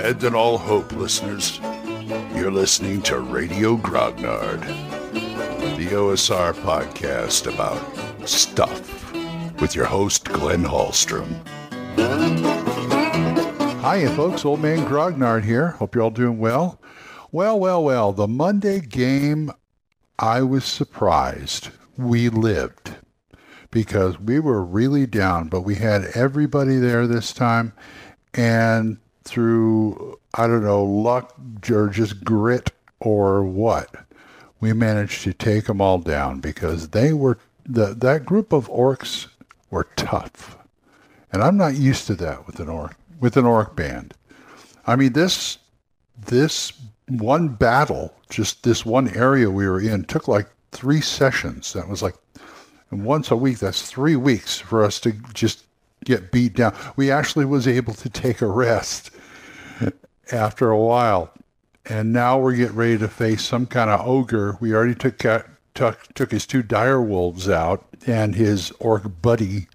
Abandon all hope, listeners. You're listening to Radio Grognard, the OSR podcast about stuff with your host, Glenn Hallstrom. Hiya, folks. Old Man Grognard here. Hope you're all doing well. Well, well, well. The Monday game, I was surprised. We lived because we were really down, but we had everybody there this time. And through, I don't know, luck or just grit or what, we managed to take them all down because they were, the, that group of orcs were tough. And I'm not used to that with an orc, with an orc band. I mean, this, this one battle, just this one area we were in, took like three sessions. That was like and once a week. That's three weeks for us to just get beat down. We actually was able to take a rest after a while, and now we're getting ready to face some kind of ogre. We already took took took his two dire wolves out and his orc buddy.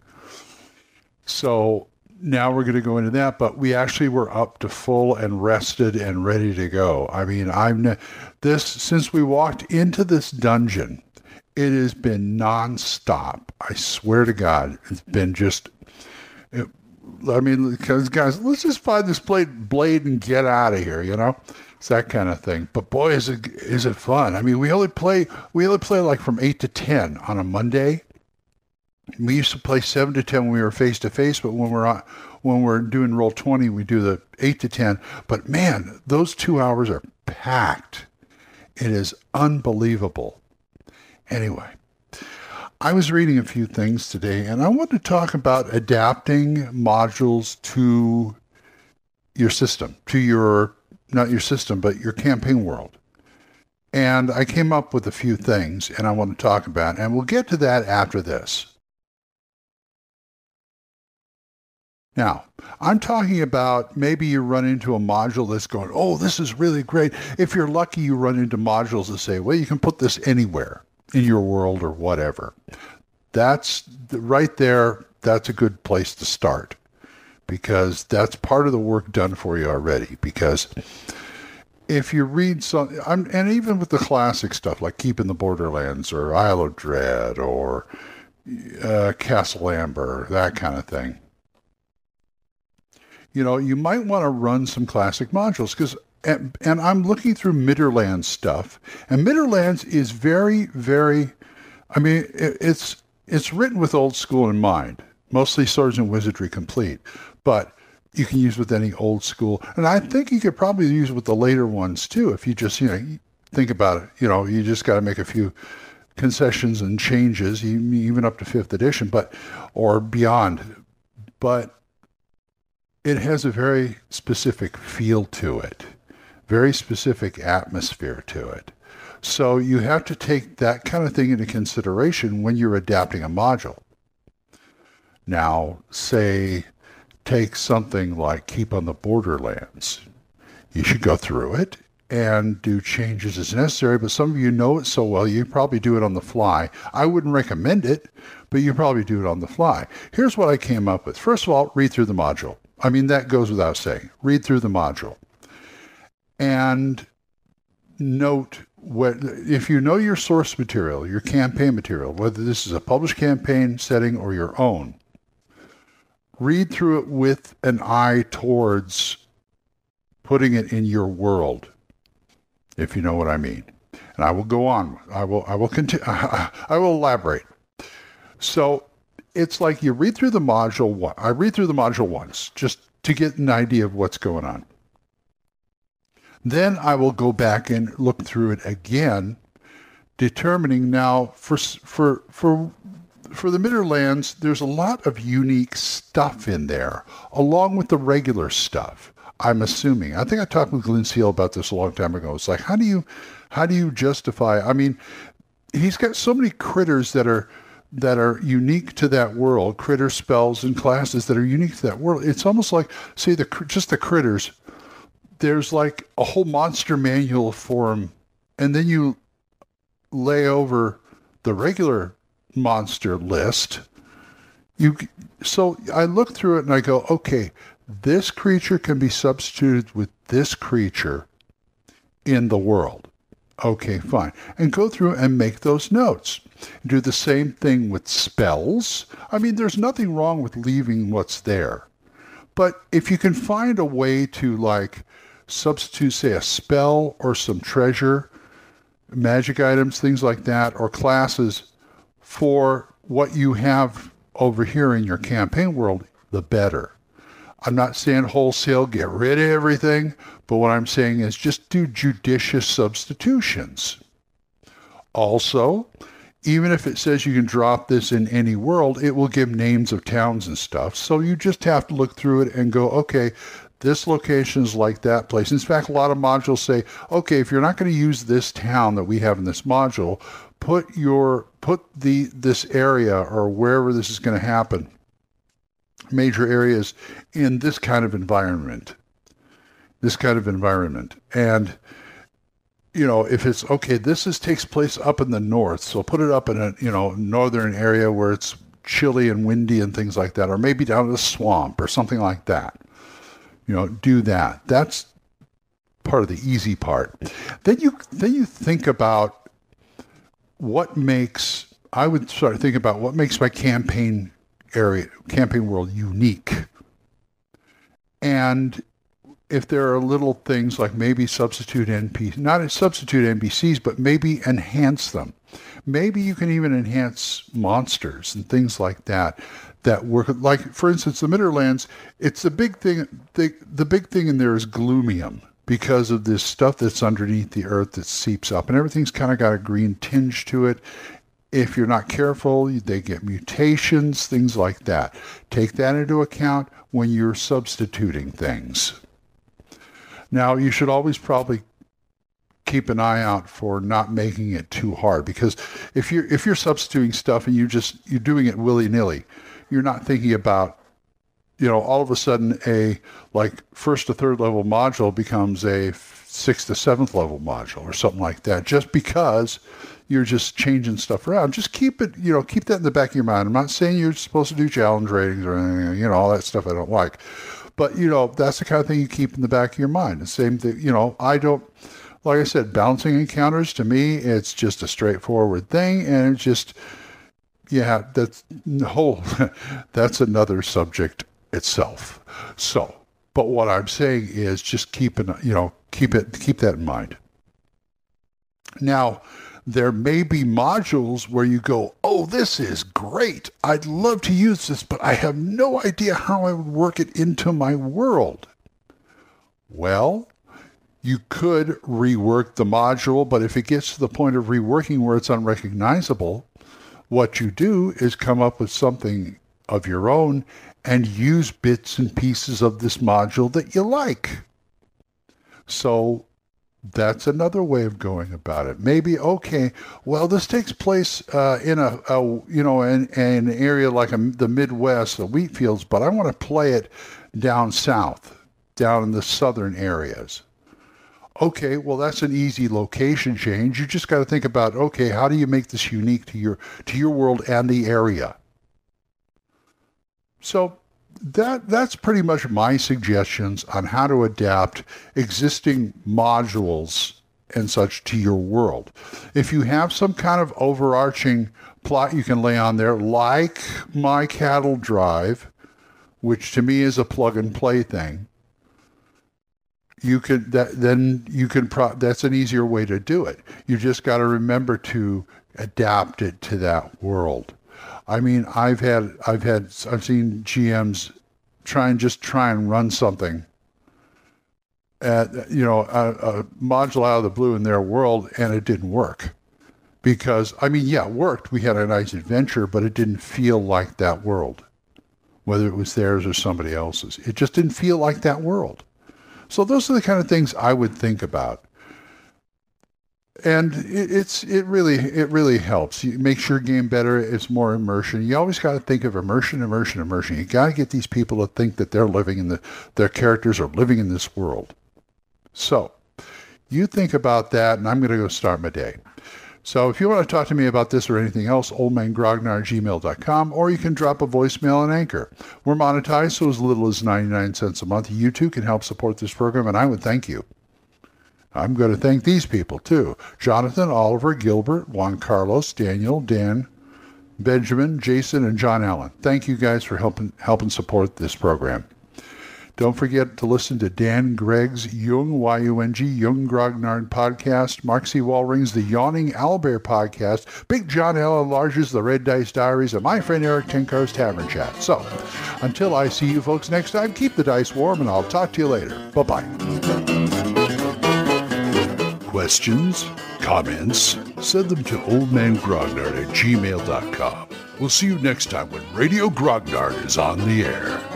So now we're going to go into that, but we actually were up to full and rested and ready to go. I mean, I'm this since we walked into this dungeon it has been nonstop. I swear to God, it's been just. It, I mean, because guys, let's just find this blade, blade and get out of here. You know, it's that kind of thing. But boy, is it is it fun? I mean, we only play we only play like from eight to ten on a Monday. We used to play seven to ten when we were face to face, but when we're on, when we're doing Roll20, we do the eight to ten. But man, those two hours are packed. It is unbelievable. Anyway, I was reading a few things today and I want to talk about adapting modules to your system, to your, not your system, but your campaign world. And I came up with a few things and I want to talk about, and we'll get to that after this. Now, I'm talking about maybe you run into a module that's going, oh, this is really great. If you're lucky, you run into modules that say, well, you can put this anywhere in your world or whatever. That's right there. That's a good place to start because that's part of the work done for you already. Because if you read some, I'm, and even with the classic stuff like Keep on the Borderlands or Isle of Dread or uh, Castle Amber, that kind of thing, you know, you might want to run some classic modules because and, and I'm looking through Midderlands stuff, and Midderlands is very, very. I mean, it, it's it's written with old school in mind, mostly Swords and Wizardry complete, but you can use with any old school, and I think you could probably use with the later ones too. If you just you know think about it, you know, you just got to make a few concessions and changes, even up to fifth edition, but or beyond, but it has a very specific feel to it very specific atmosphere to it. So you have to take that kind of thing into consideration when you're adapting a module. Now, say, take something like Keep on the Borderlands. You should go through it and do changes as necessary, but some of you know it so well, you probably do it on the fly. I wouldn't recommend it, but you probably do it on the fly. Here's what I came up with. First of all, read through the module. I mean, that goes without saying. Read through the module and note what if you know your source material, your campaign material, whether this is a published campaign setting or your own, read through it with an eye towards putting it in your world, if you know what I mean. And I will go on. I will. I will continue. I will elaborate. So it's like you read through the module. One, I read through the module once just to get an idea of what's going on. Then I will go back and look through it again, determining now for for for for the Midderlands, there's a lot of unique stuff in there, along with the regular stuff. I'm assuming. I think I talked with Glynn Seal about this a long time ago. It's like, how do you, how do you justify? I mean, he's got so many critters that are that are unique to that world, critter spells and classes that are unique to that world. It's almost like, say, the just the critters there's like a whole monster manual for them, and then you lay over the regular monster list. You so I look through it and I go, okay, this creature can be substituted with this creature in the world. Okay, fine. And go through and make those notes. Do the same thing with spells. I mean, there's nothing wrong with leaving what's there. But if you can find a way to like substitute, say, a spell or some treasure, magic items, things like that, or classes for what you have over here in your campaign world, the better. I'm not saying wholesale get rid of everything, but what I'm saying is just do judicious substitutions. Also, even if it says you can drop this in any world, it will give names of towns and stuff. So you just have to look through it and go, okay, this location is like that place. In fact, a lot of modules say, okay, if you're not going to use this town that we have in this module, put your put the this area or wherever this is going to happen major areas in this kind of environment. This kind of environment. And you know, if it's okay, this is takes place up in the north, so put it up in a you know northern area where it's chilly and windy and things like that, or maybe down in the swamp or something like that. You know, do that. That's part of the easy part. Then you then you think about what makes I would start to think about what makes my campaign area, campaign world unique. And if there are little things like maybe substitute NPCs, not substitute NPCs, but maybe enhance them. Maybe you can even enhance monsters and things like that that work. Like for instance, the Midderlands. It's the big thing. The, the big thing in there is gloomium because of this stuff that's underneath the earth that seeps up, and everything's kind of got a green tinge to it. If you're not careful, they get mutations, things like that. Take that into account when you're substituting things. Now, you should always probably keep an eye out for not making it too hard because if you're if you're substituting stuff and you just you're doing it willy-nilly, you're not thinking about you know, all of a sudden a like first to third level module becomes a sixth to seventh level module or something like that just because you're just changing stuff around. Just keep it, you know, keep that in the back of your mind. I'm not saying you're supposed to do challenge ratings or anything, you know, all that stuff I don't like. But, you know, that's the kind of thing you keep in the back of your mind. The same thing, you know, I don't, like I said, balancing encounters to me, it's just a straightforward thing. And it's just, yeah, that's whole, that's another subject itself. So, but what I'm saying is just keep it, you know, keep it, keep that in mind. Now, there may be modules where you go, oh, this is great. I'd love to use this, but I have no idea how I would work it into my world. Well, you could rework the module, but if it gets to the point of reworking where it's unrecognizable, what you do is come up with something of your own and use bits and pieces of this module that you like. So that's another way of going about it. Maybe okay, well, this takes place uh, in a, a, you know in, in, an area like a, the Midwest, the wheat fields, but I want to play it down south, down in the southern areas. Okay, well, that's an easy location change. You just got to think about okay, how do you make this unique to your to your world and the area? So that that's pretty much my suggestions on how to adapt existing modules and such to your world. If you have some kind of overarching plot you can lay on there, like my cattle drive, which to me is a plug and play thing, you could that then you can pro, that's an easier way to do it. You just got to remember to adapt it to that world. I mean, I've had I've had I've seen GMs try and just try and run something at you know a, a module out of the blue in their world, and it didn't work because I mean, yeah, it worked. We had a nice adventure, but it didn't feel like that world, whether it was theirs or somebody else's. It just didn't feel like that world. So those are the kind of things I would think about and it, it's it really it really helps. You makes your game better. It's more immersion. You always got to think of immersion, immersion, immersion. You got to get these people to think that they're living in the their characters are living in this world. So you think about that, and I'm going to go start my day. So if you want to talk to me about this or anything else, oldmangrognard@gmail.com, or you can drop a voicemail on Anchor. We're monetized, so as little as 99 cents a month. You too can help support this program, and I would thank you. I'm going to thank these people too. Jonathan, Oliver, Gilbert, Juan Carlos, Daniel, Dan, Benjamin, Jason, and John Allen. Thank you guys for helping helping support this program. Don't forget to listen to Dan Gregg's Yung, Y-U-N-G, Yung Grognard podcast, Mark C. Wallring's The Yawning Owlbear podcast, Big John L. enlarges The Red Dice Diaries, and my friend Erik Tenkar's Tavern Chat. So, until I see you folks next time, keep the dice warm, and I'll talk to you later. Bye-bye. Questions? Comments? Send them to oldmangrognard at gmail.com. We'll see you next time when Radio Grognard is on the air.